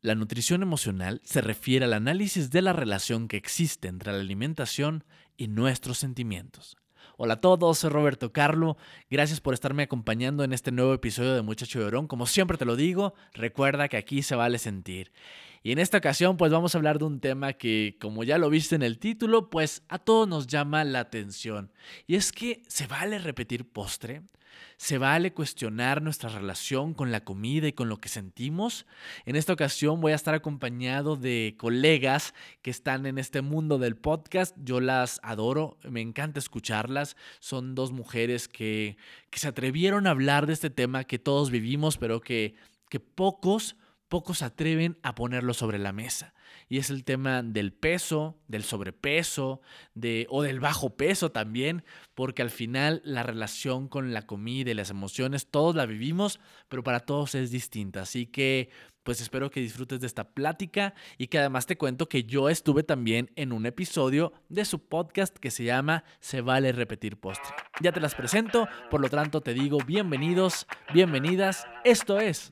La nutrición emocional se refiere al análisis de la relación que existe entre la alimentación y nuestros sentimientos. Hola a todos, soy Roberto Carlo. Gracias por estarme acompañando en este nuevo episodio de Muchacho Llorón. Como siempre te lo digo, recuerda que aquí se vale sentir. Y en esta ocasión pues vamos a hablar de un tema que como ya lo viste en el título pues a todos nos llama la atención. Y es que se vale repetir postre, se vale cuestionar nuestra relación con la comida y con lo que sentimos. En esta ocasión voy a estar acompañado de colegas que están en este mundo del podcast. Yo las adoro, me encanta escucharlas. Son dos mujeres que, que se atrevieron a hablar de este tema que todos vivimos, pero que, que pocos pocos atreven a ponerlo sobre la mesa. Y es el tema del peso, del sobrepeso, de, o del bajo peso también, porque al final la relación con la comida y las emociones, todos la vivimos, pero para todos es distinta. Así que pues espero que disfrutes de esta plática y que además te cuento que yo estuve también en un episodio de su podcast que se llama Se vale repetir postre. Ya te las presento, por lo tanto te digo bienvenidos, bienvenidas, esto es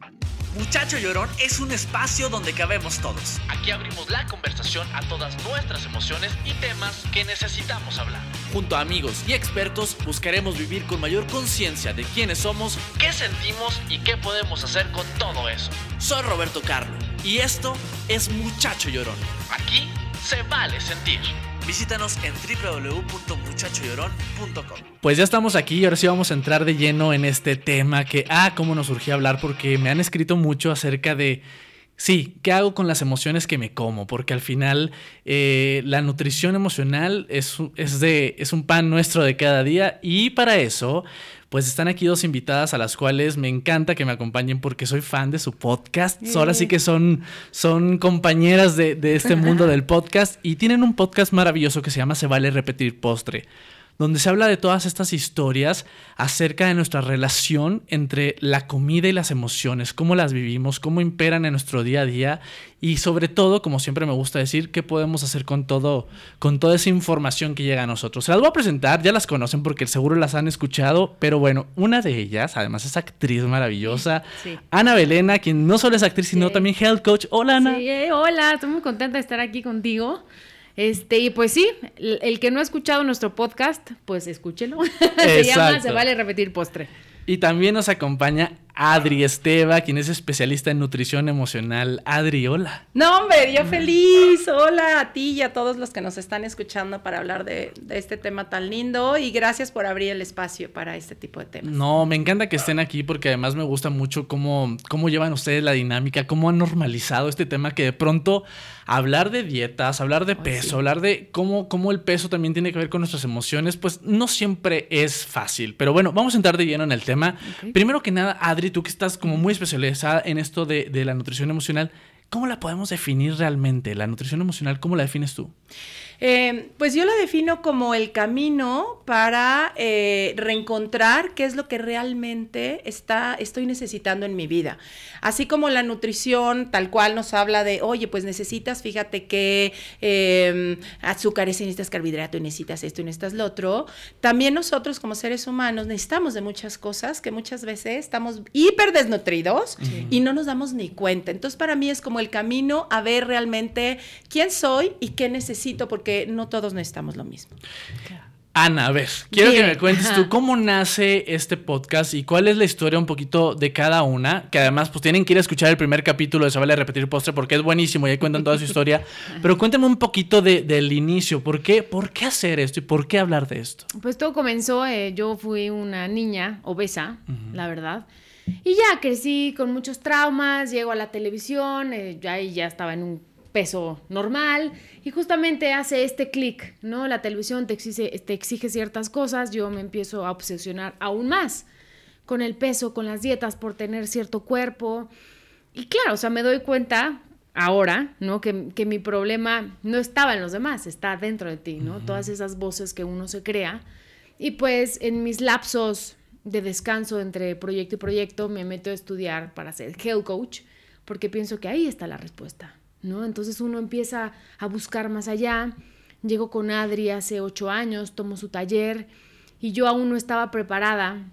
Muchacho Llorón es un espacio donde cabemos todos. Aquí abrimos la conversación a todas nuestras emociones y temas que necesitamos hablar. Junto a amigos y expertos buscaremos vivir con mayor conciencia de quiénes somos, qué sentimos y qué podemos hacer con todo eso. Soy Roberto Carlo y esto es Muchacho Llorón. Aquí se vale sentir. Visítanos en www.muchachollorón.com. Pues ya estamos aquí y ahora sí vamos a entrar de lleno en este tema que, ah, cómo nos surgió hablar porque me han escrito mucho acerca de Sí, ¿qué hago con las emociones que me como? Porque al final eh, la nutrición emocional es, es, de, es un pan nuestro de cada día y para eso pues están aquí dos invitadas a las cuales me encanta que me acompañen porque soy fan de su podcast. Ahora sí que son, son compañeras de, de este mundo del podcast y tienen un podcast maravilloso que se llama Se vale repetir postre donde se habla de todas estas historias acerca de nuestra relación entre la comida y las emociones, cómo las vivimos, cómo imperan en nuestro día a día y sobre todo, como siempre me gusta decir, qué podemos hacer con todo, con toda esa información que llega a nosotros. Se las voy a presentar, ya las conocen porque seguro las han escuchado, pero bueno, una de ellas, además es actriz maravillosa, Ana Belena, quien no solo es actriz, sino también health coach. Hola Ana. Sí, hola, estoy muy contenta de estar aquí contigo. Este, y pues sí, el, que no ha escuchado nuestro podcast, pues escúchelo. Se llama Se vale repetir postre. Y también nos acompaña Adri Esteva, quien es especialista en nutrición emocional. Adri, hola. No, hombre, yo feliz. Hola a ti y a todos los que nos están escuchando para hablar de, este tema tan lindo. Y gracias por abrir el espacio para este tipo de temas. No, me encanta que estén aquí porque además me gusta mucho cómo, cómo llevan ustedes la dinámica, cómo han normalizado este tema que de pronto hablar de dietas, hablar de peso, hablar de cómo, cómo el peso también tiene que ver con nuestras emociones, pues no siempre es fácil. Pero bueno, vamos a entrar de lleno en el tema. Primero que nada, Adri, tú que estás como muy especializada en esto de, de la nutrición emocional, ¿cómo la podemos definir realmente? La nutrición emocional, ¿cómo la defines tú? Eh, pues yo la defino como el camino para eh, reencontrar qué es lo que realmente está, estoy necesitando en mi vida. Así como la nutrición tal cual nos habla de, oye, pues necesitas, fíjate que eh, azúcares, necesitas carbohidrato, necesitas esto y necesitas lo otro. También nosotros como seres humanos necesitamos de muchas cosas que muchas veces estamos hiper desnutridos y no nos damos ni cuenta. Entonces para mí es como el camino a ver realmente quién soy y qué necesito, porque que no todos necesitamos lo mismo. Ana, a ver, quiero que me cuentes tú cómo nace este podcast y cuál es la historia un poquito de cada una, que además pues tienen que ir a escuchar el primer capítulo de Se vale repetir postre porque es buenísimo y ahí cuentan toda su historia, pero cuéntame un poquito del inicio, ¿por qué, ¿por qué hacer esto y por qué hablar de esto? Pues todo comenzó, eh, yo fui una niña obesa, la verdad, y ya crecí con muchos traumas, llego a la televisión, eh, ya, ya estaba en un peso normal y justamente hace este clic, ¿no? La televisión te exige, te exige ciertas cosas, yo me empiezo a obsesionar aún más con el peso, con las dietas, por tener cierto cuerpo. Y claro, o sea, me doy cuenta ahora, ¿no? Que, que mi problema no estaba en los demás, está dentro de ti, ¿no? Todas esas voces que uno se crea. Y pues en mis lapsos de descanso entre proyecto y proyecto me meto a estudiar para ser health coach, porque pienso que ahí está la respuesta. ¿No? Entonces uno empieza a buscar más allá. Llego con Adri hace ocho años, tomo su taller y yo aún no estaba preparada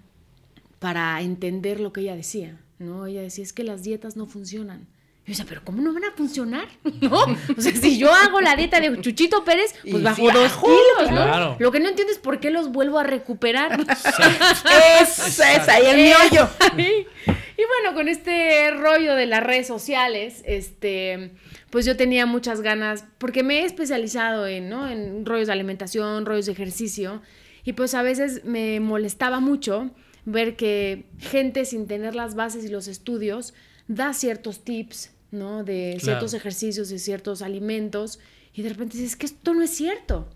para entender lo que ella decía, ¿no? Ella decía, es que las dietas no funcionan. yo decía, pero ¿cómo no van a funcionar? ¿No? O sea, si yo hago la dieta de Chuchito Pérez, pues bajo dos kilos, ¿no? Lo que no entiendo es por qué los vuelvo a recuperar. es, es ahí el miollo. y bueno, con este rollo de las redes sociales, este, pues yo tenía muchas ganas, porque me he especializado en, ¿no? En rollos de alimentación, rollos de ejercicio, y pues a veces me molestaba mucho ver que gente sin tener las bases y los estudios da ciertos tips, ¿no? De ciertos ejercicios, de ciertos alimentos, y de repente dices, que esto no es cierto.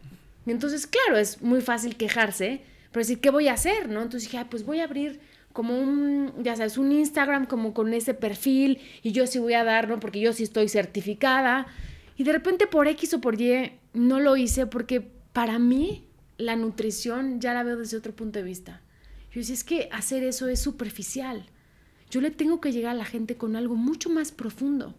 Y entonces, claro, es muy fácil quejarse, pero decir, ¿qué voy a hacer? ¿no? Entonces dije, pues voy a abrir como un, ya sabes, un Instagram como con ese perfil, y yo sí voy a dar, ¿no? Porque yo sí estoy certificada. Y de repente por X o por Y no lo hice porque para mí la nutrición ya la veo desde otro punto de vista. Yo decía, es que hacer eso es superficial yo le tengo que llegar a la gente con algo mucho más profundo.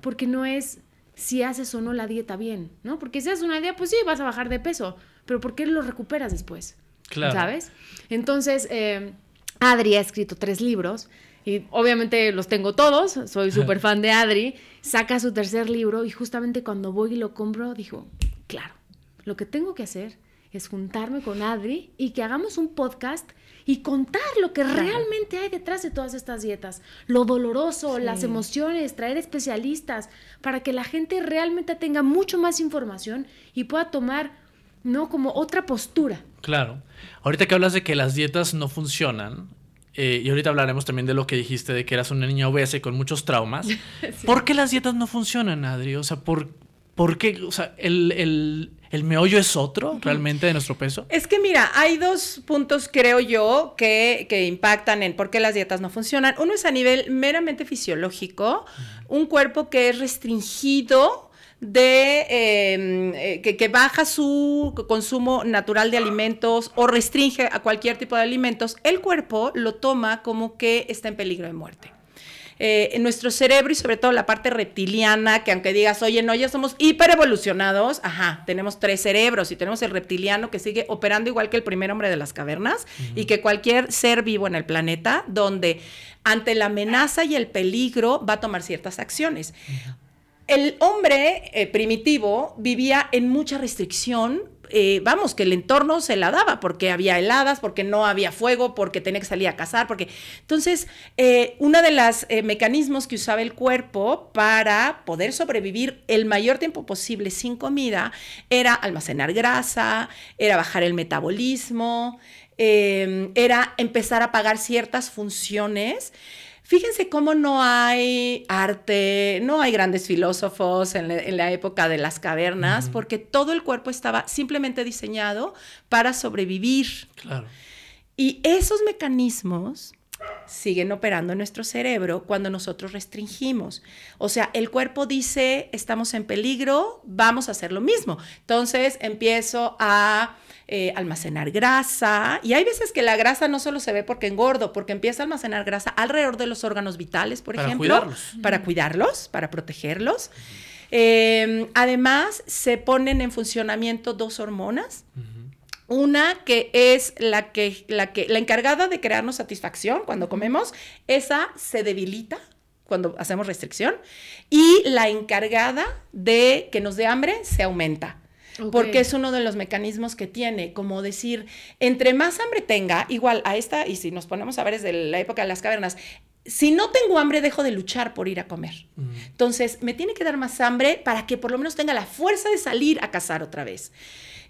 Porque no es si haces o no la dieta bien, ¿no? Porque si haces una dieta, pues sí, vas a bajar de peso, pero ¿por qué lo recuperas después? Claro. ¿Sabes? Entonces, eh, Adri ha escrito tres libros y obviamente los tengo todos, soy súper fan de Adri, saca su tercer libro y justamente cuando voy y lo compro, dijo, claro, lo que tengo que hacer es juntarme con Adri y que hagamos un podcast y contar lo que realmente hay detrás de todas estas dietas, lo doloroso, las emociones, traer especialistas para que la gente realmente tenga mucho más información y pueda tomar, ¿no? Como otra postura. Claro. Ahorita que hablas de que las dietas no funcionan, eh, y ahorita hablaremos también de lo que dijiste de que eras una niña obesa y con muchos traumas. ¿Por qué las dietas no funcionan, Adri? O sea, ¿por, por qué? O sea, el ¿El meollo es otro realmente de nuestro peso? Es que mira, hay dos puntos, creo yo, que, impactan en por qué las dietas no funcionan. Uno es a nivel meramente fisiológico, un cuerpo que es restringido de em, eh, que, baja su consumo natural de alimentos o restringe a cualquier tipo de alimentos, el cuerpo lo toma como que está en peligro de muerte. Eh, en nuestro cerebro y sobre todo la parte reptiliana, que aunque digas, oye, no, ya somos hiperevolucionados, ajá, tenemos tres cerebros y tenemos el reptiliano que sigue operando igual que el primer hombre de las cavernas y que cualquier ser vivo en el planeta, donde ante la amenaza y el peligro va a tomar ciertas acciones. El hombre eh, primitivo vivía en mucha restricción eh, vamos, que el entorno se la daba, porque había heladas, porque no había fuego, porque tenía que salir a cazar, porque... Entonces, eh, uno de los eh, mecanismos que usaba el cuerpo para poder sobrevivir el mayor tiempo posible sin comida era almacenar grasa, era bajar el metabolismo, era empezar a pagar ciertas funciones Fíjense cómo no hay arte, no hay grandes filósofos en la, época de las cavernas, porque todo el cuerpo estaba simplemente diseñado para sobrevivir. Claro. Y esos mecanismos siguen operando en nuestro cerebro cuando nosotros restringimos. O sea, el cuerpo dice, estamos en peligro, vamos a hacer lo mismo. Entonces empiezo a eh, almacenar grasa. Y hay veces que la grasa no solo se ve porque engordo, porque empieza a almacenar grasa alrededor de los órganos vitales, por ejemplo, cuidarlos. para cuidarlos, para protegerlos. Em, además, se ponen en funcionamiento dos hormonas. Una que es la que, la que, la encargada de crearnos satisfacción cuando comemos, esa se debilita cuando hacemos restricción y la encargada de que nos dé hambre se aumenta. Porque es uno de los mecanismos que tiene, como decir, entre más hambre tenga, igual a esta, y si nos ponemos a ver desde la época de las cavernas, si no tengo hambre, dejo de luchar por ir a comer. Mm. Entonces, me tiene que dar más hambre para que por lo menos tenga la fuerza de salir a cazar otra vez.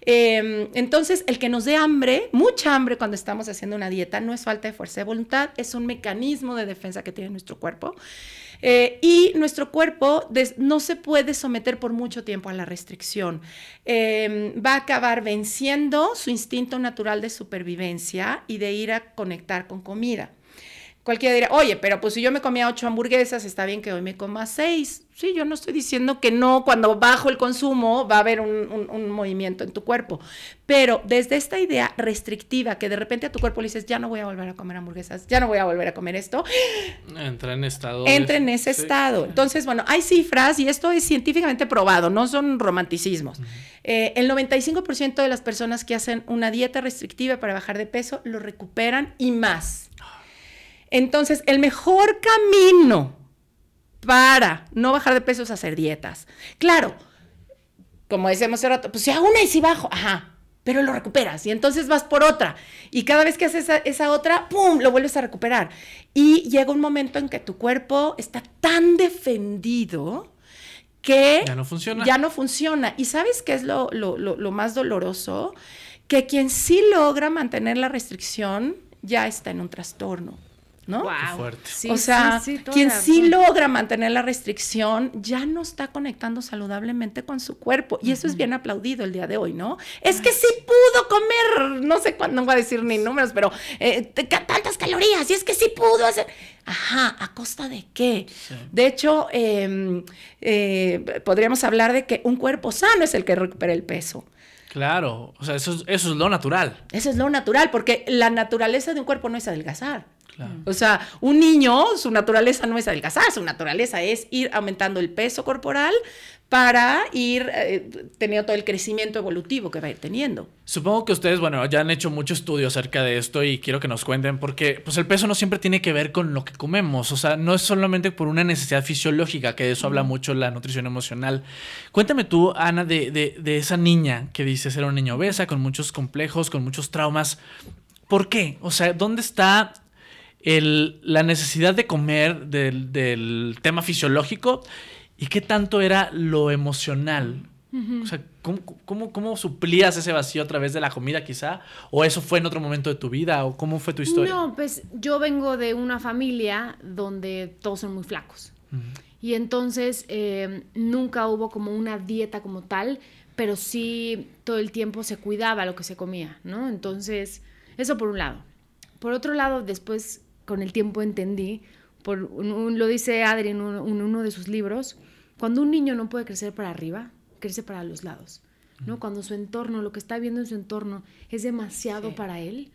Em, entonces, el que nos dé hambre, mucha hambre cuando estamos haciendo una dieta, no es falta de fuerza de voluntad, es un mecanismo de defensa que tiene nuestro cuerpo. Eh, y nuestro cuerpo no se puede someter por mucho tiempo a la restricción. Em, va a acabar venciendo su instinto natural de supervivencia y de ir a conectar con comida. Cualquiera dirá, oye, pero pues si yo me comía ocho hamburguesas, está bien que hoy me coma seis. Sí, yo no estoy diciendo que no, cuando bajo el consumo va a haber un, movimiento en tu cuerpo. Pero desde esta idea restrictiva, que de repente a tu cuerpo le dices, ya no voy a volver a comer hamburguesas, ya no voy a volver a comer esto. Entra en estado. Entra en ese estado. Entonces, bueno, hay cifras y esto es científicamente probado, no son romanticismos. Eh, el 95% de las personas que hacen una dieta restrictiva para bajar de peso lo recuperan y más. Entonces, el mejor camino para no bajar de peso es hacer dietas. Claro, como decíamos hace rato, pues si hago una y si bajo, ajá, pero lo recuperas y entonces vas por otra. Y cada vez que haces esa, esa, otra, ¡pum!, lo vuelves a recuperar. Y llega un momento en que tu cuerpo está tan defendido que ya no funciona. Ya no funciona. ¿Y sabes qué es lo, lo, lo, lo más doloroso? Que quien sí logra mantener la restricción ya está en un trastorno. ¿No? Qué fuerte. o sea, sí, sí, quien sí logra mantener la restricción ya no está conectando saludablemente con su cuerpo. Y eso es bien aplaudido el día de hoy, ¿no? Es que sí pudo comer, no sé cuándo, no voy a decir ni números, pero eh, tantas calorías, y es que sí pudo hacer. Ajá, ¿a costa de qué? Sí. De hecho, eh, eh, podríamos hablar de que un cuerpo sano es el que recupera el peso. Claro, o sea, eso es, eso es lo natural. Eso es lo natural, porque la naturaleza de un cuerpo no es adelgazar. Claro. O sea, un niño, su naturaleza no es adelgazar, su naturaleza es ir aumentando el peso corporal para ir eh, teniendo todo el crecimiento evolutivo que va a ir teniendo. Supongo que ustedes, bueno, ya han hecho mucho estudio acerca de esto y quiero que nos cuenten porque pues el peso no siempre tiene que ver con lo que comemos, o sea, no es solamente por una necesidad fisiológica, que de eso habla mucho la nutrición emocional. Cuéntame tú, Ana, de, de, de esa niña que dices era una niña obesa, con muchos complejos, con muchos traumas. ¿Por qué? O sea, ¿dónde está el, la necesidad de comer del, del, tema fisiológico y qué tanto era lo emocional. Uh -huh. O sea, ¿cómo, ¿cómo, cómo, suplías ese vacío a través de la comida quizá? ¿O eso fue en otro momento de tu vida? ¿O cómo fue tu historia? No, pues yo vengo de una familia donde todos son muy flacos. Uh -huh. Y entonces eh, nunca hubo como una dieta como tal, pero sí todo el tiempo se cuidaba lo que se comía, ¿no? Entonces, eso por un lado. Por otro lado, después con el tiempo entendí, por un, lo dice Adri en uno, en uno, de sus libros, cuando un niño no puede crecer para arriba, crece para los lados. ¿no? Cuando su entorno, lo que está viendo en su entorno, es demasiado sí. para él.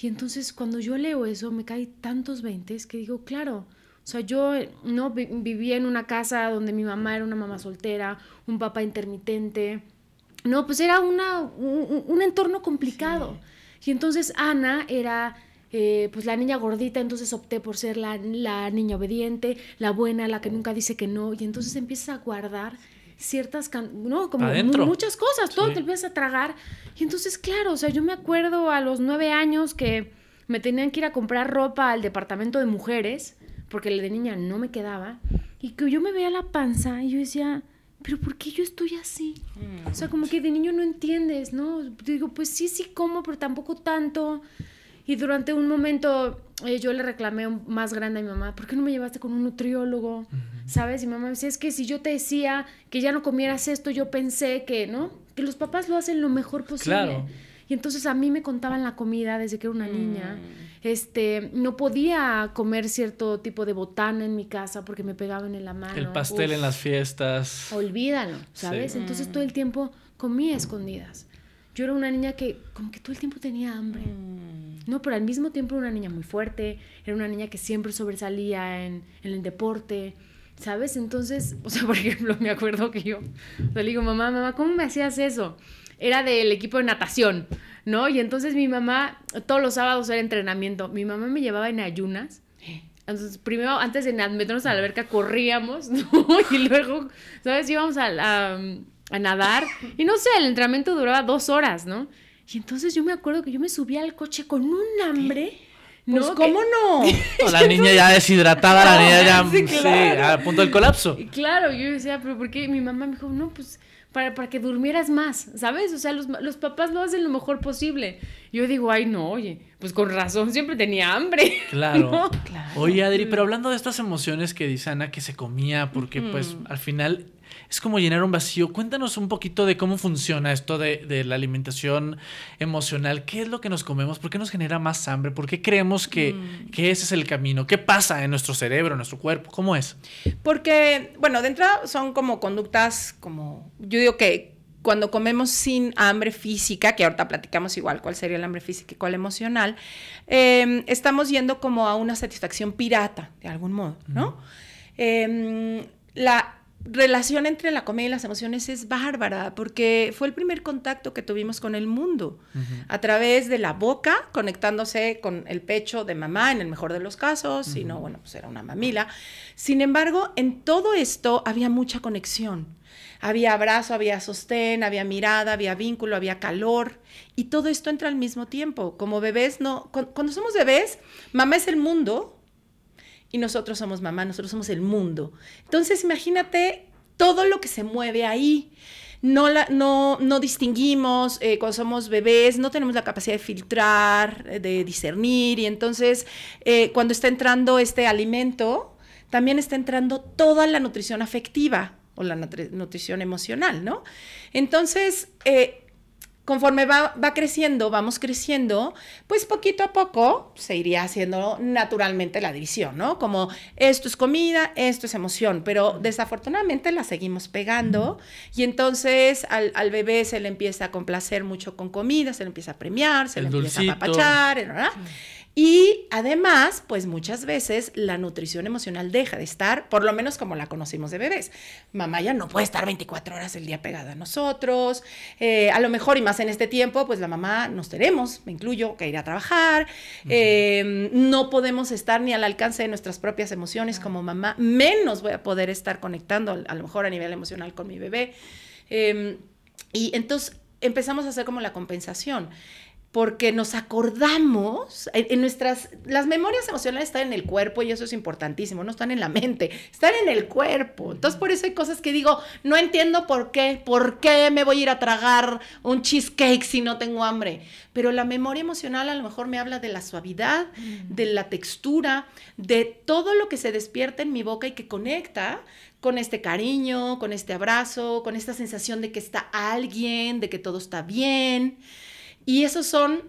Y entonces cuando yo leo eso, me cae tantos veintes que digo, claro, o sea, yo no vivía en una casa donde mi mamá era una mamá soltera, un papá intermitente. No, pues era una, un, un entorno complicado. Sí. Y entonces Ana era eh, pues la niña gordita, entonces opté por ser la, la, niña obediente, la buena, la que nunca dice que no, y entonces empiezas a guardar ciertas, no, como Adentro. muchas cosas, todo sí. te empiezas a tragar, y entonces, claro, o sea, yo me acuerdo a los nueve años que me tenían que ir a comprar ropa al departamento de mujeres, porque el de niña no me quedaba, y que yo me veía la panza, y yo decía, pero ¿por qué yo estoy así? Mm. O sea, como que de niño no entiendes, ¿no? Digo, pues sí, sí como, pero tampoco tanto. Y durante un momento eh, yo le reclamé más grande a mi mamá, ¿por qué no me llevaste con un nutriólogo? Uh -huh. ¿Sabes? Y mi mamá me decía, es que si yo te decía que ya no comieras esto, yo pensé que, ¿no? Que los papás lo hacen lo mejor posible. Claro. Y entonces a mí me contaban la comida desde que era una mm. niña. Este, no podía comer cierto tipo de botana en mi casa porque me pegaban en la mano. El pastel Uf. en las fiestas. Olvídalo, ¿sabes? Sí. Entonces todo el tiempo comía escondidas. Yo era una niña que como que todo el tiempo tenía hambre. Mm. No, pero al mismo tiempo era una niña muy fuerte, era una niña que siempre sobresalía en, en, el deporte, ¿sabes? Entonces, o sea, por ejemplo, me acuerdo que yo o sea, le digo, mamá, mamá, ¿cómo me hacías eso? Era del equipo de natación, ¿no? Y entonces mi mamá, todos los sábados era entrenamiento, mi mamá me llevaba en ayunas. Entonces, primero, antes de meternos a la alberca, corríamos, ¿no? Y luego, ¿sabes? Íbamos a, a, a nadar. Y no sé, el entrenamiento duraba dos horas, ¿no? Y entonces yo me acuerdo que yo me subía al coche con un hambre. Pues, ¿no? ¿cómo no? no? La niña ya deshidratada, la niña ya sí, claro. sí, a punto del colapso. Y claro, yo decía, pero ¿por qué? Mi mamá me dijo, no, pues para, para que durmieras más, ¿sabes? O sea, los, los papás lo hacen lo mejor posible. Yo digo, ay, no, oye, pues con razón, siempre tenía hambre. Claro. ¿no? claro. Oye, Adri, pero hablando de estas emociones que dice Ana que se comía, porque mm. pues al final es como llenar un vacío. Cuéntanos un poquito de cómo funciona esto de, de, la alimentación emocional. ¿Qué es lo que nos comemos? ¿Por qué nos genera más hambre? ¿Por qué creemos que, mm. que ese es el camino? ¿Qué pasa en nuestro cerebro, en nuestro cuerpo? ¿Cómo es? Porque, bueno, de entrada son como conductas, como yo digo que cuando comemos sin hambre física, que ahorita platicamos igual cuál sería el hambre física y cuál emocional, eh, estamos yendo como a una satisfacción pirata, de algún modo, ¿no? Mm. Eh, la relación entre la comida y las emociones es bárbara, porque fue el primer contacto que tuvimos con el mundo, a través de la boca, conectándose con el pecho de mamá, en el mejor de los casos, si no, bueno, pues era una mamila. Sin embargo, en todo esto había mucha conexión. Había abrazo, había sostén, había mirada, había vínculo, había calor. Y todo esto entra al mismo tiempo. Como bebés, no. Cuando somos bebés, mamá es el mundo, y nosotros somos mamá, nosotros somos el mundo. Entonces, imagínate todo lo que se mueve ahí. No, la, no, no distinguimos eh, cuando somos bebés, no tenemos la capacidad de filtrar, eh, de discernir, y entonces eh, cuando está entrando este alimento, también está entrando toda la nutrición afectiva o la nutrición emocional, ¿no? Entonces, conforme va, creciendo, vamos creciendo, pues poquito a poco se iría haciendo naturalmente la división, ¿no? Como esto es comida, esto es emoción, pero desafortunadamente la seguimos pegando y entonces al, bebé se le empieza a complacer mucho con comida, se le empieza a premiar, se le empieza a apapachar, ¿verdad? Y además, pues muchas veces la nutrición emocional deja de estar, por lo menos como la conocimos de bebés. Mamá ya no puede estar 24 horas el día pegada a nosotros. Eh, a lo mejor, y más en este tiempo, pues la mamá nos tenemos, me incluyo, que ir a trabajar. Eh, no podemos estar ni al alcance de nuestras propias emociones como mamá, menos voy a poder estar conectando a lo mejor a nivel emocional con mi bebé. Em, y entonces empezamos a hacer como la compensación porque nos acordamos, en, nuestras, las memorias emocionales están en el cuerpo y eso es importantísimo, no están en la mente, están en el cuerpo. Entonces por eso hay cosas que digo, no entiendo por qué, por qué me voy a ir a tragar un cheesecake si no tengo hambre. Pero la memoria emocional a lo mejor me habla de la suavidad, mm. de la textura, de todo lo que se despierta en mi boca y que conecta con este cariño, con este abrazo, con esta sensación de que está alguien, de que todo está bien. Y esos son,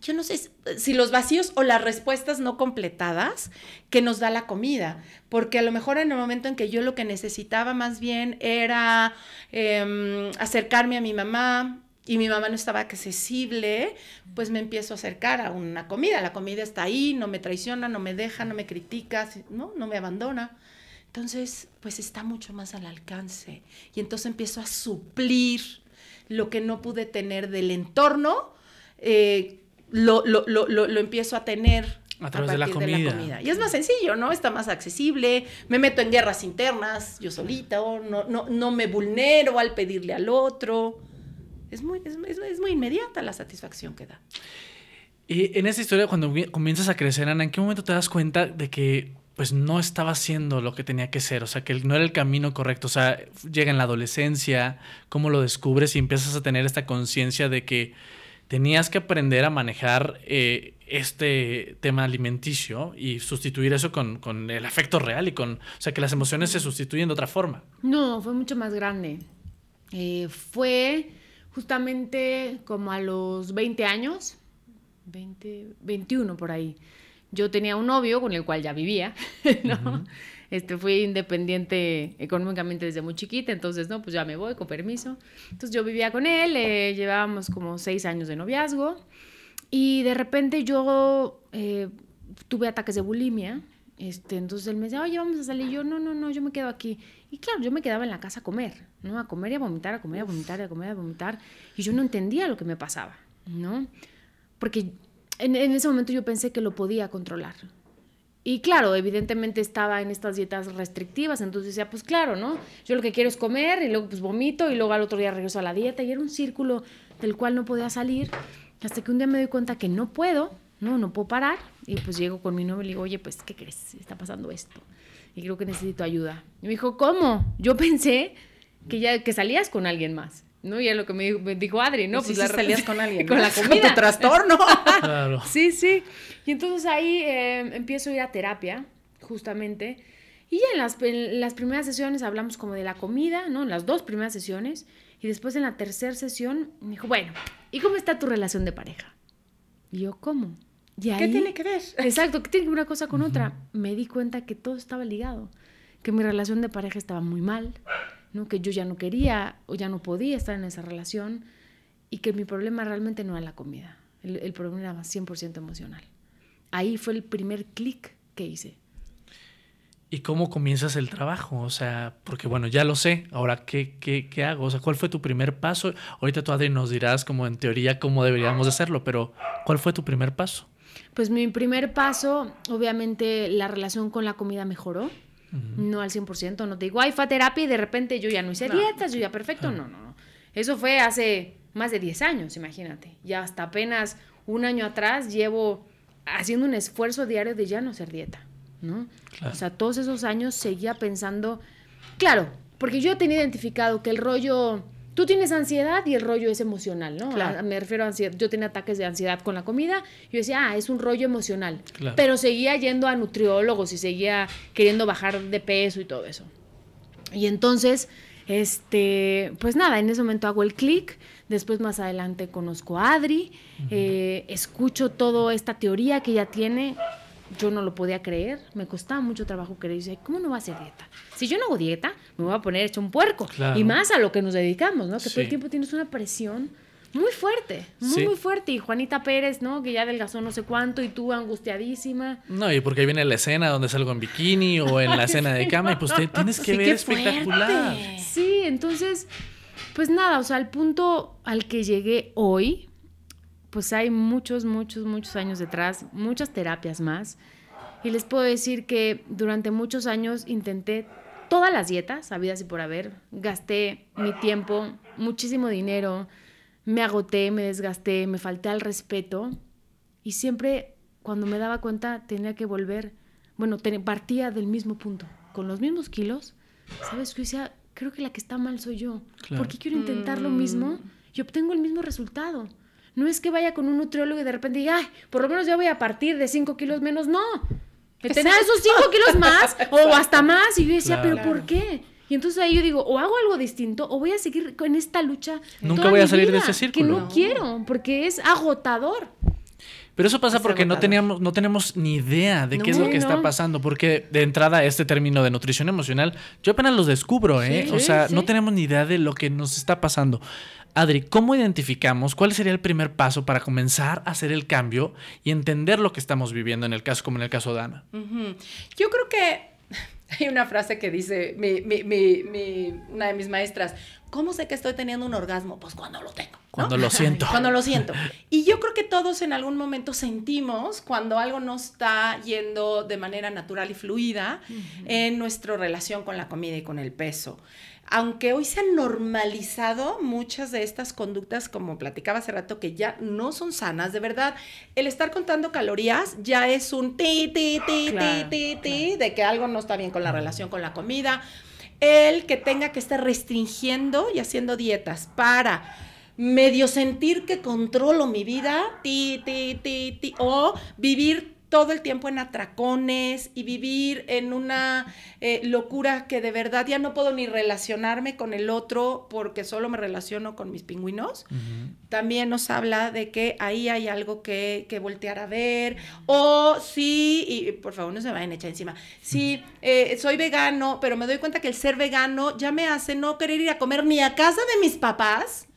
yo no sé si los vacíos o las respuestas no completadas que nos da la comida, porque a lo mejor en el momento en que yo lo que necesitaba más bien era em, acercarme a mi mamá, y mi mamá no estaba accesible, pues me empiezo a acercar a una comida. La comida está ahí, no me traiciona, no me deja, no me critica, no, no me abandona. Entonces, pues está mucho más al alcance. Y entonces empiezo a suplir lo que no pude tener del entorno, eh, lo, empiezo a tener a través de, la comida. Y es más sencillo, ¿no? Está más accesible, me meto en guerras internas yo solita, no, no, no me vulnero al pedirle al otro. Es muy, es, muy inmediata la satisfacción que da. Y en esa historia, cuando comienzas a crecer, Ana, ¿en qué momento te das cuenta de que pues no estaba haciendo lo que tenía que ser, o sea, que no era el camino correcto, o sea, llega en la adolescencia, cómo lo descubres y empiezas a tener esta conciencia de que tenías que aprender a manejar eh, este tema alimenticio y sustituir eso con, el afecto real y con, o sea, que las emociones se sustituyen de otra forma. No, fue mucho más grande. Eh, fue justamente como a los 20 años, 20, 21 por ahí yo tenía un novio con el cual ya vivía, ¿no? Este, fui independiente económicamente desde muy chiquita, entonces, no, pues ya me voy, con permiso. Entonces yo vivía con él, eh, llevábamos como seis años de noviazgo y de repente yo eh, tuve ataques de bulimia. Este, entonces él me decía, oye, vamos a salir. Y yo, no, no, no, yo me quedo aquí. Y claro, yo me quedaba en la casa a comer, ¿no? A comer y a vomitar, a comer, a vomitar, a comer, a vomitar. Y yo no entendía lo que me pasaba, ¿no? Porque en, ese momento yo pensé que lo podía controlar. Y claro, evidentemente estaba en estas dietas restrictivas, entonces decía, pues claro, ¿no? Yo lo que quiero es comer y luego pues vomito y luego al otro día regreso a la dieta y era un círculo del cual no podía salir hasta que un día me doy cuenta que no puedo, no, no puedo parar y pues llego con mi novio y digo, oye, pues, ¿qué crees? Está pasando esto y creo que necesito ayuda. Y me dijo, ¿cómo? Yo pensé que ya que salías con alguien más. ¿No? Y es lo que me dijo, Adri, ¿no? Pues, pues la salías con alguien. con la comida. tu trastorno. claro. Sí, sí. Y entonces ahí em, empiezo a ir a terapia, justamente. Y ya en las, en las, primeras sesiones hablamos como de la comida, ¿no? En las dos primeras sesiones. Y después en la tercera sesión me dijo, bueno, ¿y cómo está tu relación de pareja? Y yo, ¿cómo? ¿Qué tiene que ver? Exacto, ¿qué tiene que ver una cosa con otra? Me di cuenta que todo estaba ligado, que mi relación de pareja estaba muy mal, ¿no? que yo ya no quería o ya no podía estar en esa relación y que mi problema realmente no era la comida, el, problema era 100% emocional. Ahí fue el primer clic que hice. ¿Y cómo comienzas el trabajo? O sea, porque bueno, ya lo sé, ahora, ¿qué, qué, qué hago? O sea, ¿cuál fue tu primer paso? Ahorita tú, Adri, nos dirás como en teoría cómo deberíamos hacerlo, pero ¿cuál fue tu primer paso? Pues mi primer paso, obviamente la relación con la comida mejoró, no al 100%, no te digo, ay, fue a terapia y de repente yo ya no hice dietas, yo ya perfecto, no, no, no. Eso fue hace más de 10 años, imagínate. Ya hasta apenas un año atrás llevo haciendo un esfuerzo diario de ya no hacer dieta. ¿no? O sea, todos esos años seguía pensando, claro, porque yo tenía identificado que el rollo, tú tienes ansiedad y el rollo es emocional, ¿no? Claro. me refiero a ansiedad, yo tenía ataques de ansiedad con la comida, yo decía, ah, es un rollo emocional, pero seguía yendo a nutriólogos y seguía queriendo bajar de peso y todo eso. Y entonces, este, pues nada, en ese momento hago el clic, después más adelante conozco a Adri, eh, escucho toda esta teoría que ella tiene, yo no lo podía creer, me costaba mucho trabajo creer. Dice, ¿cómo no va a hacer dieta? Si yo no hago dieta, me voy a poner hecho un puerco. Y más a lo que nos dedicamos, ¿no? Que todo el tiempo tienes una presión muy fuerte, muy, muy fuerte. Y Juanita Pérez, ¿no? Que ya adelgazó no sé cuánto y tú angustiadísima. No, y porque ahí viene la escena donde salgo en bikini o en la escena de cama y pues te tienes que ver espectacular. Sí, entonces, pues nada, o sea, al punto al que llegué hoy, pues hay muchos, muchos, muchos años detrás, muchas terapias más. Y les puedo decir que durante muchos años intenté todas las dietas, habidas y por haber. Gasté mi tiempo, muchísimo dinero, me agoté, me desgasté, me falté al respeto. Y siempre cuando me daba cuenta tenía que volver, bueno, partía del mismo punto, con los mismos kilos. ¿Sabes? Yo decía, creo que la que está mal soy yo. ¿Por qué quiero intentar lo mismo mm. y obtengo el mismo resultado? No es que vaya con un nutriólogo y de repente diga, ay, por lo menos ya voy a partir de 5 kilos menos. No. Que tenía esos 5 kilos más o hasta más. Y yo decía, ¿pero por qué? Y entonces ahí yo digo, o hago algo distinto o voy a seguir con esta lucha. Nunca voy a salir de ese círculo. Que no, quiero, porque es agotador. Pero eso pasa porque no teníamos, no tenemos ni idea de qué es lo que está pasando. Porque de entrada, este término de nutrición emocional, yo apenas los descubro, ¿eh? o sea, no tenemos ni idea de lo que nos está pasando. Adri, ¿cómo identificamos cuál sería el primer paso para comenzar a hacer el cambio y entender lo que estamos viviendo en el caso, como en el caso de Ana? Yo creo que hay una frase que dice una de mis maestras, ¿cómo sé que estoy teniendo un orgasmo? Pues cuando lo tengo. Cuando lo siento. cuando lo siento. Y yo creo que todos en algún momento sentimos cuando algo no está yendo de manera natural y fluida en nuestra relación con la comida y con el peso aunque hoy se han normalizado muchas de estas conductas, como platicaba hace rato, que ya no son sanas, de verdad, el estar contando calorías ya es un ti, ti, ti, ti, ti, ti, de que algo no está bien con la relación con la comida. El que tenga que estar restringiendo y haciendo dietas para medio sentir que controlo mi vida, ti, ti, ti, ti, o vivir todo el tiempo en atracones y vivir en una eh, locura que de verdad ya no puedo ni relacionarme con el otro porque solo me relaciono con mis pingüinos, también nos habla de que ahí hay algo que, voltear a ver. O si, y por favor no se vayan a echar encima, si eh, soy vegano, pero me doy cuenta que el ser vegano ya me hace no querer ir a comer ni a casa de mis papás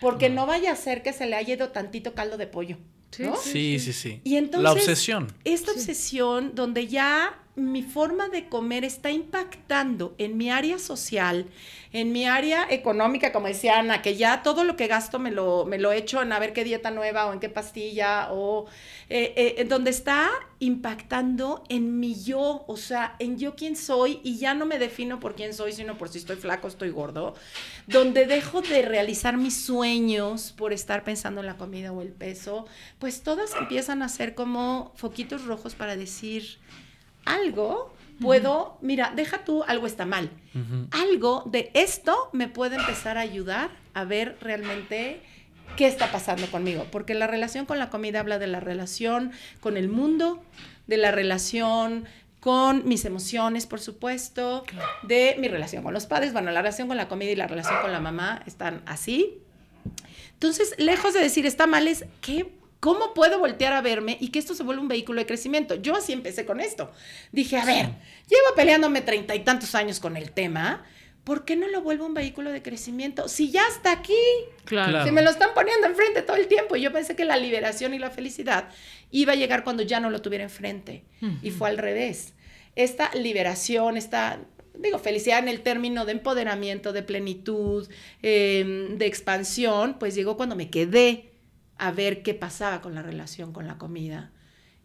porque no vaya a ser que se le haya ido tantito caldo de pollo. Sí, sí, sí. Y entonces, la obsesión. Esta obsesión donde ya mi forma de comer está impactando en mi área social, en mi área económica, como decía Ana, que ya todo lo que gasto me lo, me lo echo en a ver qué dieta nueva o en qué pastilla, o eh, eh, en donde está impactando en mi yo, o sea, en yo quién soy, y ya no me defino por quién soy, sino por si estoy flaco, estoy gordo, donde dejo de realizar mis sueños por estar pensando en la comida o el peso, pues todas empiezan a ser como foquitos rojos para decir, algo puedo, mira, deja tú, algo está mal. Algo de esto me puede empezar a ayudar a ver realmente qué está pasando conmigo, porque la relación con la comida habla de la relación con el mundo, de la relación con mis emociones, por supuesto, de mi relación con los padres, bueno, la relación con la comida y la relación con la mamá están así. Entonces, lejos de decir está mal, es qué ¿Cómo puedo voltear a verme y que esto se vuelva un vehículo de crecimiento? Yo así empecé con esto. Dije, a ver, llevo peleándome treinta y tantos años con el tema. ¿Por qué no lo vuelvo un vehículo de crecimiento? Si ya está aquí. Claro. Si me lo están poniendo enfrente todo el tiempo. Y yo pensé que la liberación y la felicidad iba a llegar cuando ya no lo tuviera enfrente. Y fue al revés. esta liberación, esta, digo, felicidad en el término de empoderamiento, de plenitud, em, de expansión, pues llegó cuando me quedé a ver qué pasaba con la relación con la comida.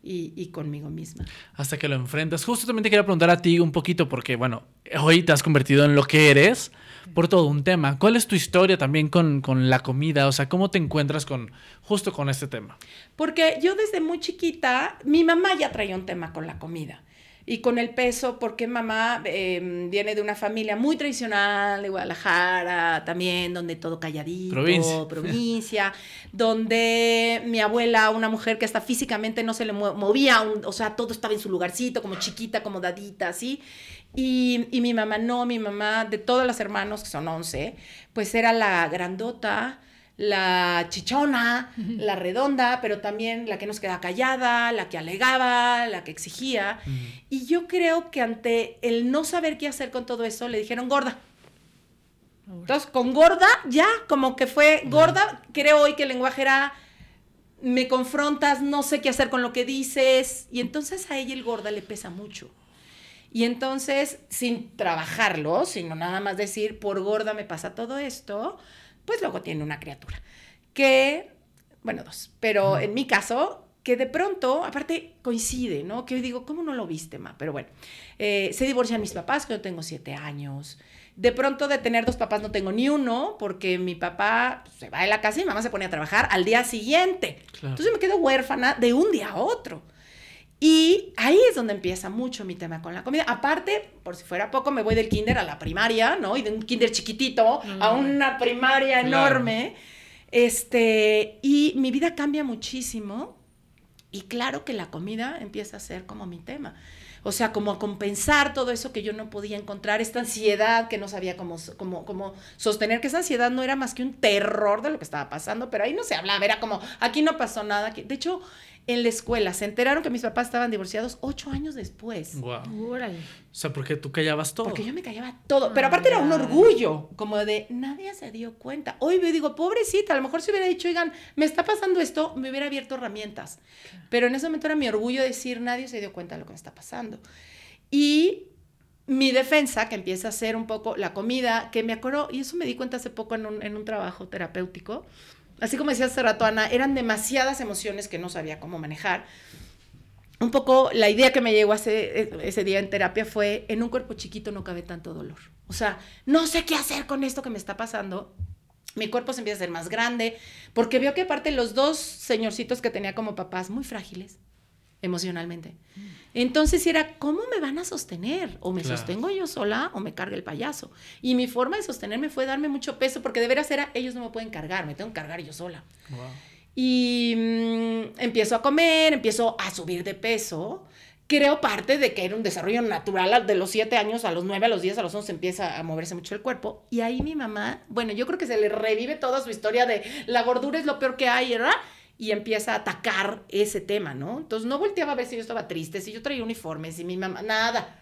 Y, y, conmigo misma. Hasta que lo enfrentas. Justo también te quería preguntar a ti un poquito, porque bueno, hoy te has convertido en lo que eres por todo un tema. ¿Cuál es tu historia también con, con, la comida? O sea, ¿cómo te encuentras con justo con este tema? Porque yo desde muy chiquita, mi mamá ya traía un tema con la comida y con el peso, porque mamá eh, viene de una familia muy tradicional de Guadalajara, también, donde todo calladito, provincia, provincia donde mi abuela, una mujer que hasta físicamente no se le movía, o sea, todo estaba en su lugarcito, como chiquita, como dadita, así. Y, y mi mamá no, mi mamá, de todos los hermanos, que son 11, pues era la grandota, la chichona, la redonda, pero también la que nos quedaba callada, la que alegaba, la que exigía. Y yo creo que ante el no saber qué hacer con todo eso, le dijeron gorda. Entonces, con gorda, ya, como que fue gorda, creo hoy que el lenguaje era, me confrontas, no sé qué hacer con lo que dices, y entonces a ella el gorda le pesa mucho. Y entonces, sin trabajarlo, sino nada más decir, por gorda me pasa todo esto, pues luego tiene una criatura. Que, bueno, dos, pero en mi caso, que de pronto, aparte coincide, ¿no? Que hoy digo, ¿cómo no lo viste, ma? Pero bueno, eh, se divorcian mis papás, que yo tengo siete años. De pronto de tener dos papás no tengo ni uno, porque mi papá se va de la casa y mi mamá se pone a trabajar al día siguiente. Entonces me quedo huérfana de un día a otro. Y ahí es donde empieza mucho mi tema con la comida. Aparte, por si fuera poco, me voy del kinder a la primaria, ¿no? Y de un kinder chiquitito a mm. una primaria enorme. Este, y mi vida cambia muchísimo. Y claro que la comida empieza a ser como mi tema. O sea, como a compensar todo eso que yo no podía encontrar, esta ansiedad que no sabía cómo, cómo, cómo sostener, que esa ansiedad no era más que un terror de lo que estaba pasando, pero ahí no se hablaba, era como, aquí no pasó nada. De hecho, en la escuela. Se enteraron que mis papás estaban divorciados ocho años después. Wow. O sea, porque tú callabas todo. Porque yo me callaba todo. Pero aparte era un orgullo, como de nadie se dio cuenta. Hoy me digo, pobrecita, a lo mejor si hubiera dicho, oigan, me está pasando esto, me hubiera abierto herramientas. Pero en ese momento era mi orgullo decir, nadie se dio cuenta de lo que me está pasando. Y mi defensa, que empieza a ser un poco la comida, que me acuerdo, y eso me di cuenta hace poco en un, en un trabajo terapéutico, así como decía hace rato Ana, eran demasiadas emociones que no sabía cómo manejar. Un poco la idea que me llegó ese, ese día en terapia fue, en un cuerpo chiquito no cabe tanto dolor. O sea, no sé qué hacer con esto que me está pasando. Mi cuerpo se empieza a hacer más grande, porque veo que aparte los dos señorcitos que tenía como papás, muy frágiles emocionalmente. Entonces era, ¿cómo me van a sostener? O me sostengo yo sola o me carga el payaso. Y mi forma de sostenerme fue darme mucho peso, porque de veras era, ellos no me pueden cargar, me tengo que cargar yo sola. Y mm, empiezo a comer, empiezo a subir de peso. Creo parte de que era un desarrollo natural de los 7 años a los 9, a los 10, a los 11 empieza a moverse mucho el cuerpo. Y ahí mi mamá, bueno, yo creo que se le revive toda su historia de la gordura es lo peor que hay, ¿verdad? Y empieza a atacar ese tema, ¿no? Entonces no volteaba a ver si yo estaba triste, si yo traía uniformes, si mi mamá, nada.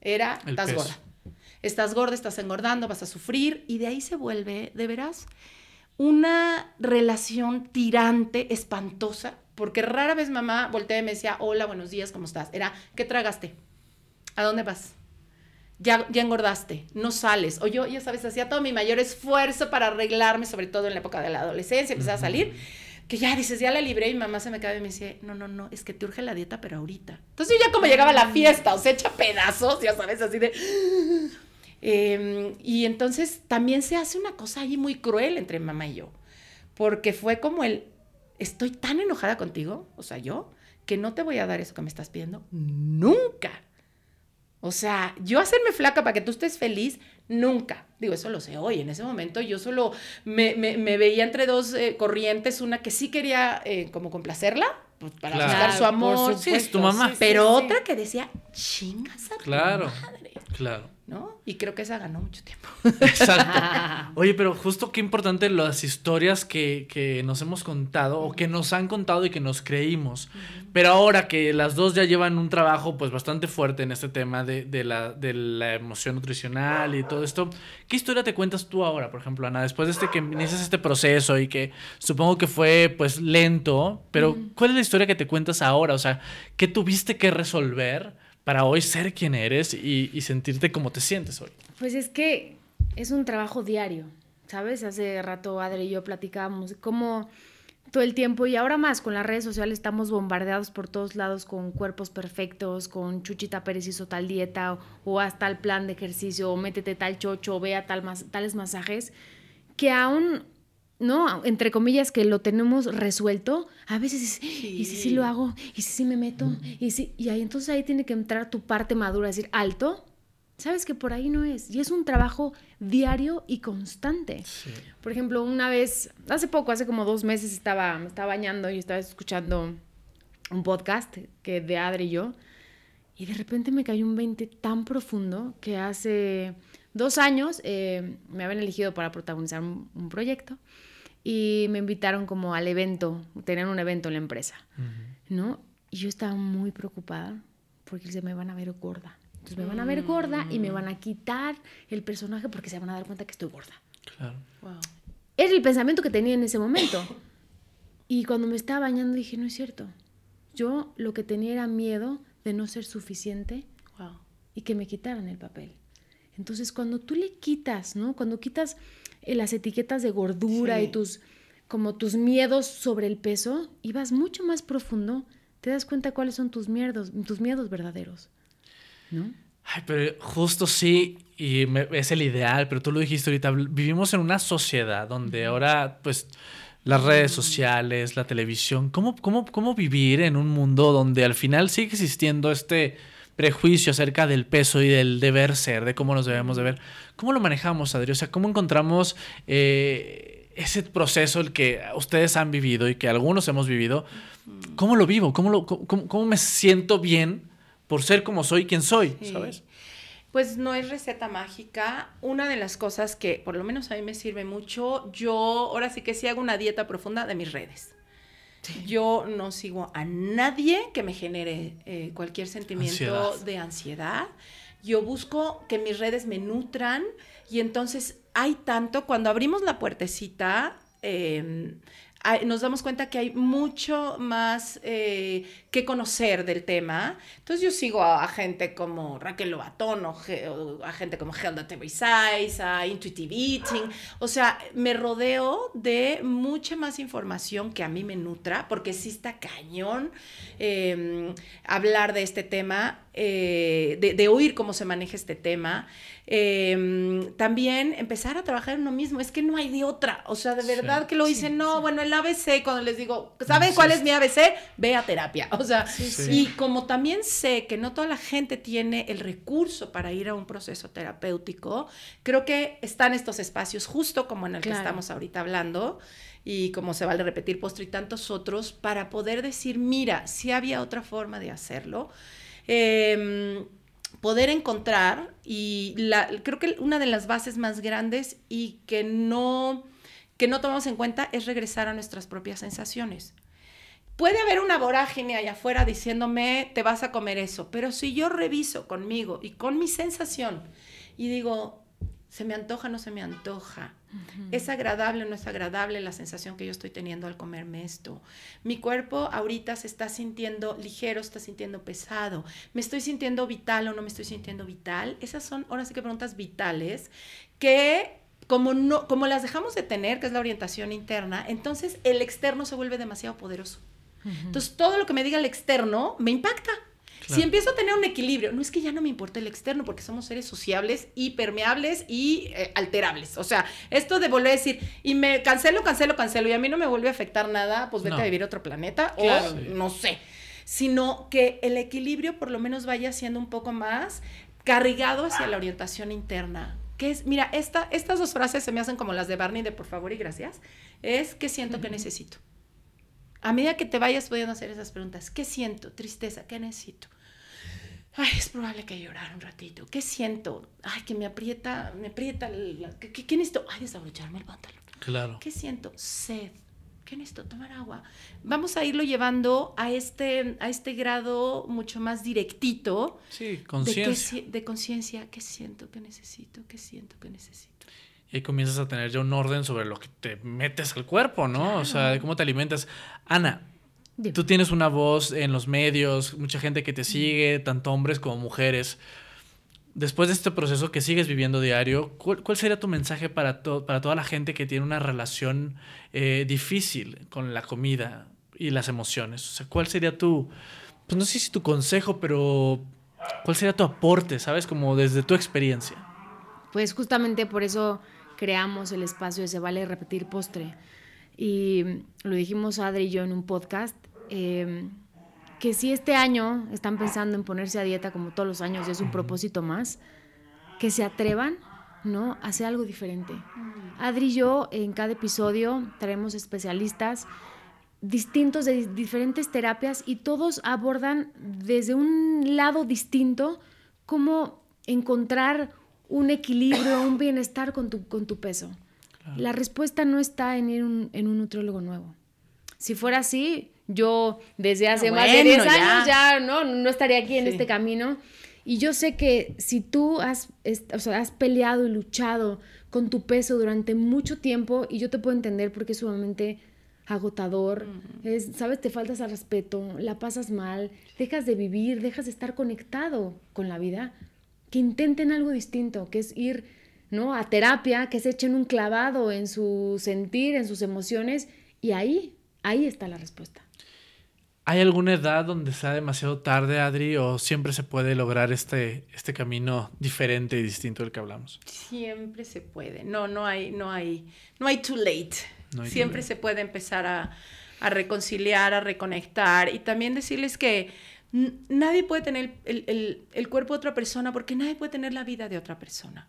Era, estás gorda. Estás gorda, estás engordando, vas a sufrir y de ahí se vuelve, de veras, una relación tirante, espantosa, porque rara vez mamá voltea y me decía, hola, buenos días, ¿cómo estás? Era, ¿qué tragaste? ¿A dónde vas? Ya, ya engordaste, no sales. O yo, ya sabes, hacía todo mi mayor esfuerzo para arreglarme, sobre todo en la época de la adolescencia, empezaba a salir que ya dices, ya la libré y mamá se me cae y me dice, no, no, no, es que te urge la dieta, pero ahorita. Entonces yo ya como llegaba a la fiesta, o sea, echa pedazos, ya sabes, así de... Em, y entonces también se hace una cosa ahí muy cruel entre mamá y yo, porque fue como el, estoy tan enojada contigo, o sea, yo, que no te voy a dar eso que me estás pidiendo nunca. O sea, yo hacerme flaca para que tú estés feliz, nunca. Digo, eso lo sé hoy. En ese momento yo solo me, veía entre dos eh, corrientes, una que sí quería eh, como complacerla, pues, para buscar su amor. sí, es tu mamá. pero otra que decía, chingas a claro, Claro. Y creo que esa ganó mucho tiempo. Exacto. Oye, pero justo qué importante las historias que, que nos hemos contado o que nos han contado y que nos creímos. Pero ahora que las dos ya llevan un trabajo pues bastante fuerte en este tema de, de, la, de la emoción nutricional y todo esto, ¿qué historia te cuentas tú ahora, por ejemplo, Ana? Después de este que inicias este proceso y que supongo que fue pues lento, pero ¿cuál es la historia que te cuentas ahora? O sea, ¿qué tuviste que resolver? Para hoy ser quien eres y, sentirte como te sientes hoy? Pues es que es un trabajo diario, ¿sabes? Hace rato Adri y yo platicábamos cómo todo el tiempo y ahora más con las redes sociales estamos bombardeados por todos lados con cuerpos perfectos, con Chuchita Pérez hizo tal dieta o, o haz tal plan de ejercicio o métete tal chocho o vea tal tales masajes que aún, ¿no? Entre comillas que lo tenemos resuelto, a veces es, y si sí lo hago, y si sí me meto, y si, y ahí entonces ahí tiene que entrar tu parte madura, decir, alto, sabes que por ahí no es. Y es un trabajo diario y constante. Sí. Por ejemplo, una vez, hace poco, hace como dos meses, estaba, me estaba bañando y estaba escuchando un podcast que de Adri y yo. Y de repente me cayó un 20 tan profundo que hace dos años eh, me habían elegido para protagonizar un, un proyecto y me invitaron como al evento, tenían un evento en la empresa, ¿no? Y yo estaba muy preocupada porque se me van a ver gorda. Entonces me van a ver gorda y me van a quitar el personaje porque se van a dar cuenta que estoy gorda. Claro. Wow. Era el pensamiento que tenía en ese momento. Y cuando me estaba bañando dije, no es cierto. Yo lo que tenía era miedo de no ser suficiente Wow. y que me quitaran el papel. Entonces, cuando tú le quitas, ¿no? Cuando quitas eh, las etiquetas de gordura Sí. y tus como tus miedos sobre el peso y vas mucho más profundo, te das cuenta cuáles son tus miedos, tus miedos verdaderos. ¿No? Ay, pero justo sí, y me- es el ideal, pero tú lo dijiste ahorita, vivimos en una sociedad donde ahora, pues, las redes sociales, la televisión, ¿cómo, cómo, cómo vivir en un mundo donde al final sigue existiendo este prejuicio acerca del peso y del deber ser, de cómo nos debemos de ver? ¿Cómo lo manejamos, Adri? O sea, ¿cómo encontramos eh, ese proceso el que ustedes han vivido y que algunos hemos vivido? ¿Cómo lo vivo? ¿Cómo, lo, cómo, cómo me siento bien por ser como soy quien soy? Sí. ¿Sabes? Pues no es receta mágica. Una de las cosas que por lo menos a mí me sirve mucho, yo ahora sí que sí hago una dieta profunda de mis redes. Yo no sigo a nadie que me genere eh, cualquier sentimiento Ansiedad. de ansiedad. Yo busco que mis redes me nutran y entonces hay tanto, cuando abrimos la puertecita, eh, hay- nos damos cuenta que hay mucho más eh, que conocer del tema. Entonces yo sigo a, a gente como Raquel Lobatón o, o a gente como Helda Teresize, a Intuitive Eating. O sea, me rodeo de mucha más información que a mí me nutra, porque sí está cañón eh, hablar de este tema, eh, de, de oír cómo se maneja este tema. Eh, también empezar a trabajar en uno mismo, es que no hay de otra. O sea, de Sí, verdad que lo sí, dicen, no, sí. bueno, el ABC, cuando les digo, ¿saben cuál es mi ABC? Ve a terapia. O sea, sí. y como también sé que no toda la gente tiene el recurso para ir a un proceso terapéutico, creo que están estos espacios justo como en el que estamos ahorita hablando y como se vale repetir postre y tantos otros para poder decir, mira, si había otra forma de hacerlo. Em, poder encontrar y la, creo que una de las bases más grandes y que no que no tomamos en cuenta es regresar a nuestras propias sensaciones. Puede haber una vorágine allá afuera diciéndome, te vas a comer eso, pero si yo reviso conmigo y con mi sensación y digo, se me antoja, no se me antoja, es agradable o no es agradable la sensación que yo estoy teniendo al comerme esto. Mi cuerpo ahorita se está sintiendo ligero, está sintiendo pesado, me estoy sintiendo vital o no me estoy sintiendo vital. Esas son ahora sí que preguntas vitales que como, no, como las dejamos de tener, que es la orientación interna, entonces el externo se vuelve demasiado poderoso. Entonces todo lo que me diga el externo me impacta. Si empiezo a tener un equilibrio, no es que ya no me importe el externo, porque somos seres sociables y permeables y eh, alterables. O sea, esto de volver a decir, y me cancelo, cancelo, cancelo, y a mí no me vuelve a afectar nada, pues vete No. a vivir a otro planeta, Claro. o no sé. Sino que el equilibrio por lo menos vaya siendo un poco más cargado hacia la orientación interna. Que es, mira, esta, estas dos frases se me hacen como las de Barney de por favor y gracias. Es ¿qué siento que necesito? A medida que te vayas pudiendo hacer esas preguntas, ¿qué siento? Tristeza, ¿qué necesito? Ay, es probable que llorar un ratito. ¿Qué siento? Ay, que me aprieta, me aprieta. la- ¿qué, qué, necesito? Ay, desabrocharme el pantalón. Claro. ¿Qué siento? Sed. ¿Qué necesito? Tomar agua. Vamos a irlo llevando a este, a este grado mucho más directito Sí, de conciencia. si- de conciencia. ¿Qué siento? ¿Qué necesito? ¿Qué siento? ¿Qué necesito? Y ahí comienzas a tener ya un orden sobre lo que te metes al cuerpo, ¿no? O sea, de cómo te alimentas. Ana, Tú tienes una voz en los medios, mucha gente que te sigue, tanto hombres como mujeres. Después de este proceso que sigues viviendo diario, ¿cuál, sería tu mensaje para, para toda la gente que tiene una relación eh, difícil con la comida y las emociones? O sea, ¿cuál sería tu, pues no sé si tu consejo, pero cuál sería tu aporte, sabes, como desde tu experiencia? Pues justamente por eso creamos el espacio de Se Vale Repetir Postre. Y lo dijimos Adri y yo en un podcast, em, que si este año están pensando en ponerse a dieta como todos los años, y es un propósito más, que se atrevan ¿no? a hacer algo diferente. Adri y yo en cada episodio traemos especialistas distintos de diferentes terapias y todos abordan desde un lado distinto cómo encontrar un equilibrio, un bienestar con tu, con tu peso. La respuesta no está en ir en un nutriólogo nuevo. Si fuera así, yo desde hace más de 10 años ya, no, no estaría aquí en este camino. Y yo sé que si tú has, has peleado y luchado con tu peso durante mucho tiempo, y yo te puedo entender porque es sumamente agotador, es, sabes, te faltas al respeto, la pasas mal, dejas de vivir, dejas de estar conectado con la vida, que intenten algo distinto, que es ir ¿no? a terapia, que se echen un clavado en su sentir, en sus emociones, y ahí, ahí está la respuesta. ¿Hay alguna edad donde sea demasiado tarde, Adri, o siempre se puede lograr este, este camino diferente y distinto del que hablamos? Siempre se puede. No, no hay, no hay, no hay too late. siempre se puede empezar a, a, reconciliar, a reconectar y también decirles que nadie puede tener el, cuerpo de otra persona porque nadie puede tener la vida de otra persona.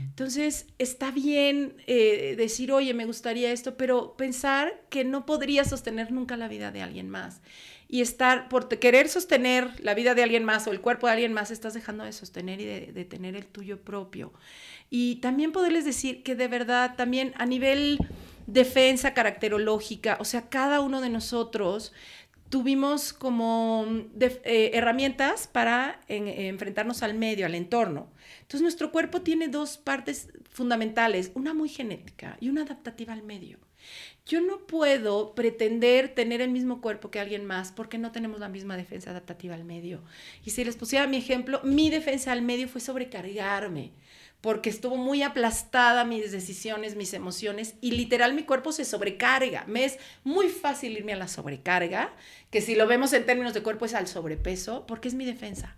Entonces, está bien eh, decir, oye, me gustaría esto, pero pensar que no podría sostener nunca la vida de alguien más. Y estar, por querer sostener la vida de alguien más o el cuerpo de alguien más, estás dejando de sostener y de, de tener el tuyo propio. Y también poderles decir que de verdad, también a nivel defensa caracterológica, o sea, cada uno de nosotros tuvimos como eh, herramientas para enfrentarnos al medio, al entorno. Entonces nuestro cuerpo tiene dos partes fundamentales, una muy genética y una adaptativa al medio. Yo no puedo pretender tener el mismo cuerpo que alguien más porque no tenemos la misma defensa adaptativa al medio. Y si les pusiera mi ejemplo, mi defensa al medio fue sobrecargarme porque estuvo muy aplastada mis decisiones, mis emociones y literal mi cuerpo se sobrecarga. Me es muy fácil irme a la sobrecarga, que si lo vemos en términos de cuerpo es al sobrepeso, porque es mi defensa,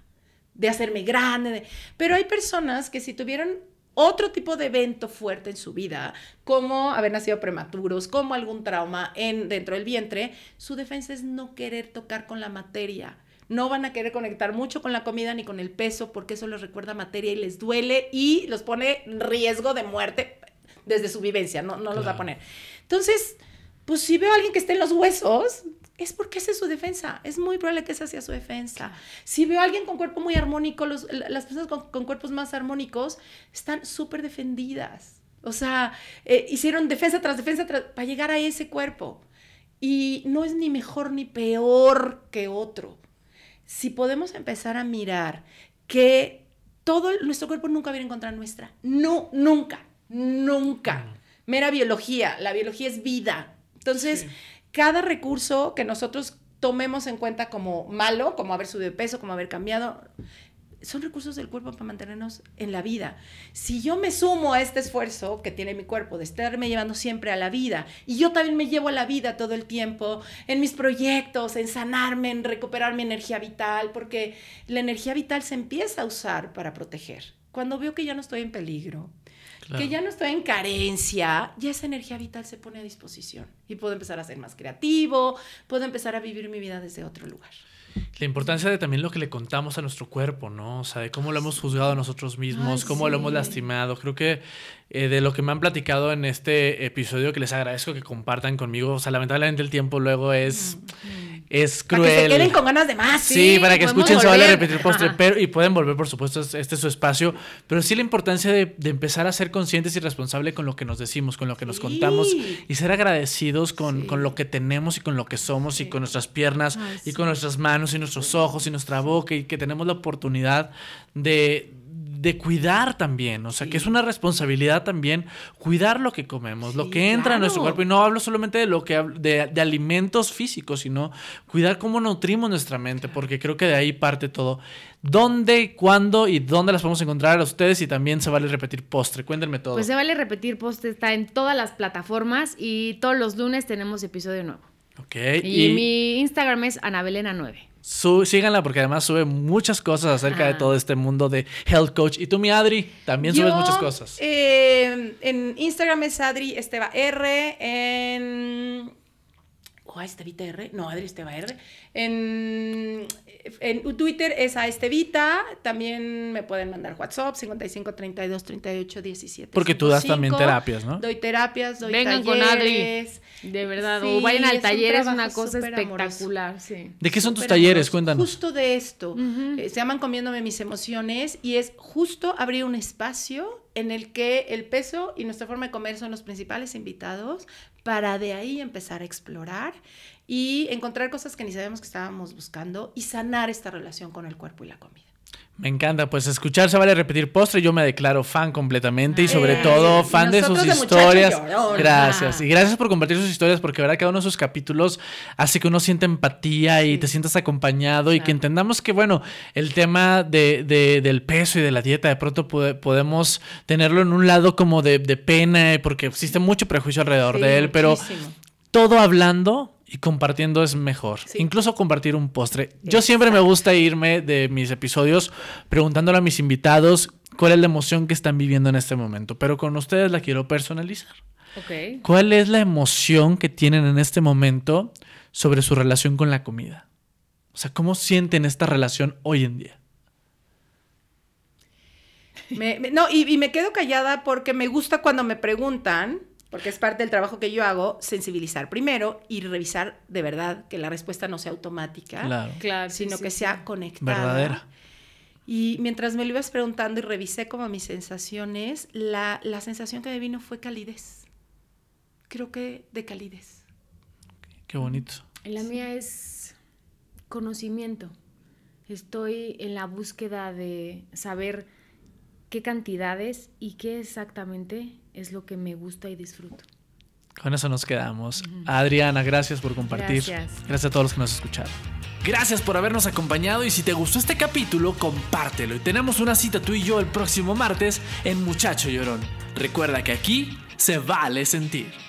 de hacerme grande. Pero hay personas que si tuvieron otro tipo de evento fuerte en su vida, como haber nacido prematuros, como algún trauma en, dentro del vientre, su defensa es no querer tocar con la materia no van a querer conectar mucho con la comida ni con el peso porque eso les recuerda materia y les duele y los pone en riesgo de muerte desde su vivencia, no, no los va a poner. Entonces, pues si veo a alguien que esté en los huesos, es porque esa es su defensa. Es muy probable que esa sea su defensa. Si veo a alguien con cuerpo muy armónico, las personas con, cuerpos más armónicos están súper defendidas. O sea, eh, hicieron defensa tras defensa para llegar a ese cuerpo. Y no es ni mejor ni peor que otro si podemos empezar a mirar que todo nuestro cuerpo nunca viene a encontrar nuestra. No, nunca, nunca. Mera biología, la biología es vida. Entonces, cada recurso que nosotros tomemos en cuenta como malo, como haber subido de peso, como haber cambiado, son recursos del cuerpo para mantenernos en la vida. Si yo me sumo a este esfuerzo que tiene mi cuerpo de estarme llevando siempre a la vida, y yo también me llevo a la vida todo el tiempo, en mis proyectos, en sanarme, en recuperar mi energía vital, porque la energía vital se empieza a usar para proteger. Cuando veo que ya no estoy en peligro, que ya no estoy en carencia, ya esa energía vital se pone a disposición y puedo empezar a ser más creativo, puedo empezar a vivir mi vida desde otro lugar. La importancia de también lo que le contamos a nuestro cuerpo, ¿no? O sea, de cómo lo hemos juzgado a nosotros mismos, cómo lo hemos lastimado. Creo que eh, de lo que me han platicado en este episodio, que les agradezco que compartan conmigo, o sea, lamentablemente el tiempo luego es es cruel. Para que se queden con ganas de más. Sí, para que escuchen se vale repetir postre, pero, y pueden volver, por supuesto, este es su espacio, pero sí la importancia de, empezar a ser conscientes y responsables con lo que nos decimos, con lo que nos contamos y ser agradecidos con, con, lo que tenemos y con lo que somos y con nuestras piernas y con nuestras manos y nuestros ojos y nuestra boca y que tenemos la oportunidad de de cuidar también, o sea, que es una responsabilidad también cuidar lo que comemos, lo que entra en nuestro claro. cuerpo. Y no hablo solamente de lo que de, de alimentos físicos, sino cuidar cómo nutrimos nuestra mente, porque creo que de ahí parte todo. ¿Dónde, cuándo y dónde las podemos encontrar a ustedes? Y también se vale repetir postre. Cuéntenme todo. Pues se vale repetir post, está en todas las plataformas y todos los lunes tenemos episodio nuevo. ok. Y, Y, mi Instagram es anabelena9. Su- síganla porque además sube muchas cosas acerca de Ah. todo este mundo de health coach. Y tú, mi Adri, también subes muchas cosas. eh, en Instagram es Adri Esteba R. En. ¿O a Estevita R? No, Adri Esteba R. En, en Twitter es a Estevita. También me pueden mandar WhatsApp 55 32 38 17. Porque tú das 55. también terapias, ¿no? Doy terapias, doy Vengan con Adri. De verdad, Sí, o vayan al es un taller, es una cosa amoroso. espectacular, sí. ¿De qué son tus talleres? amoroso. Cuéntanos. Justo de esto. Eh, se llaman Comiéndome mis emociones y es justo abrir un espacio en el que el peso y nuestra forma de comer son los principales invitados para de ahí empezar a explorar y encontrar cosas que ni sabemos que estábamos buscando y sanar esta relación con el cuerpo y la comida. Me encanta, pues escuchar se vale repetir postre. Yo me declaro fan completamente y sobre Eh, todo fan de sus de historias. Gracias. Ah. Y gracias por compartir sus historias porque verdad cada uno de sus capítulos hace que uno sienta empatía y te sientas acompañado y que entendamos que, bueno, el tema de, de- del peso y de la dieta de pronto puede- podemos tenerlo en un lado como de, pena porque existe mucho prejuicio alrededor Sí, de él, pero muchísimo. todo hablando y compartiendo es mejor. Sí. Incluso compartir un postre. Yo siempre me gusta irme de mis episodios preguntándole a mis invitados cuál es la emoción que están viviendo en este momento, pero con ustedes la quiero personalizar. Ok. ¿Cuál es la emoción que tienen en este momento sobre su relación con la comida? O sea, ¿cómo sienten esta relación hoy en día? Me- me- no, y, y me quedo callada porque me gusta cuando me preguntan, porque es parte del trabajo que yo hago, sensibilizar primero y revisar de verdad que la respuesta no sea automática, Claro. Claro, sino sí, que sí. sea conectada. Verdadera. Y mientras me lo ibas preguntando y revisé como mis sensaciones, la, la sensación que me vino fue calidez. Creo que de calidez. Qué bonito. La mía es conocimiento. Estoy en la búsqueda de saber qué cantidades y qué exactamente es lo que me gusta y disfruto. Con eso nos quedamos. Adriana, gracias por compartir. Gracias. Gracias a todos los que nos escucharon. Gracias por habernos acompañado y si te gustó este capítulo, compártelo. Y tenemos una cita tú y yo el próximo martes en Muchacho Llorón. Recuerda que aquí se vale sentir.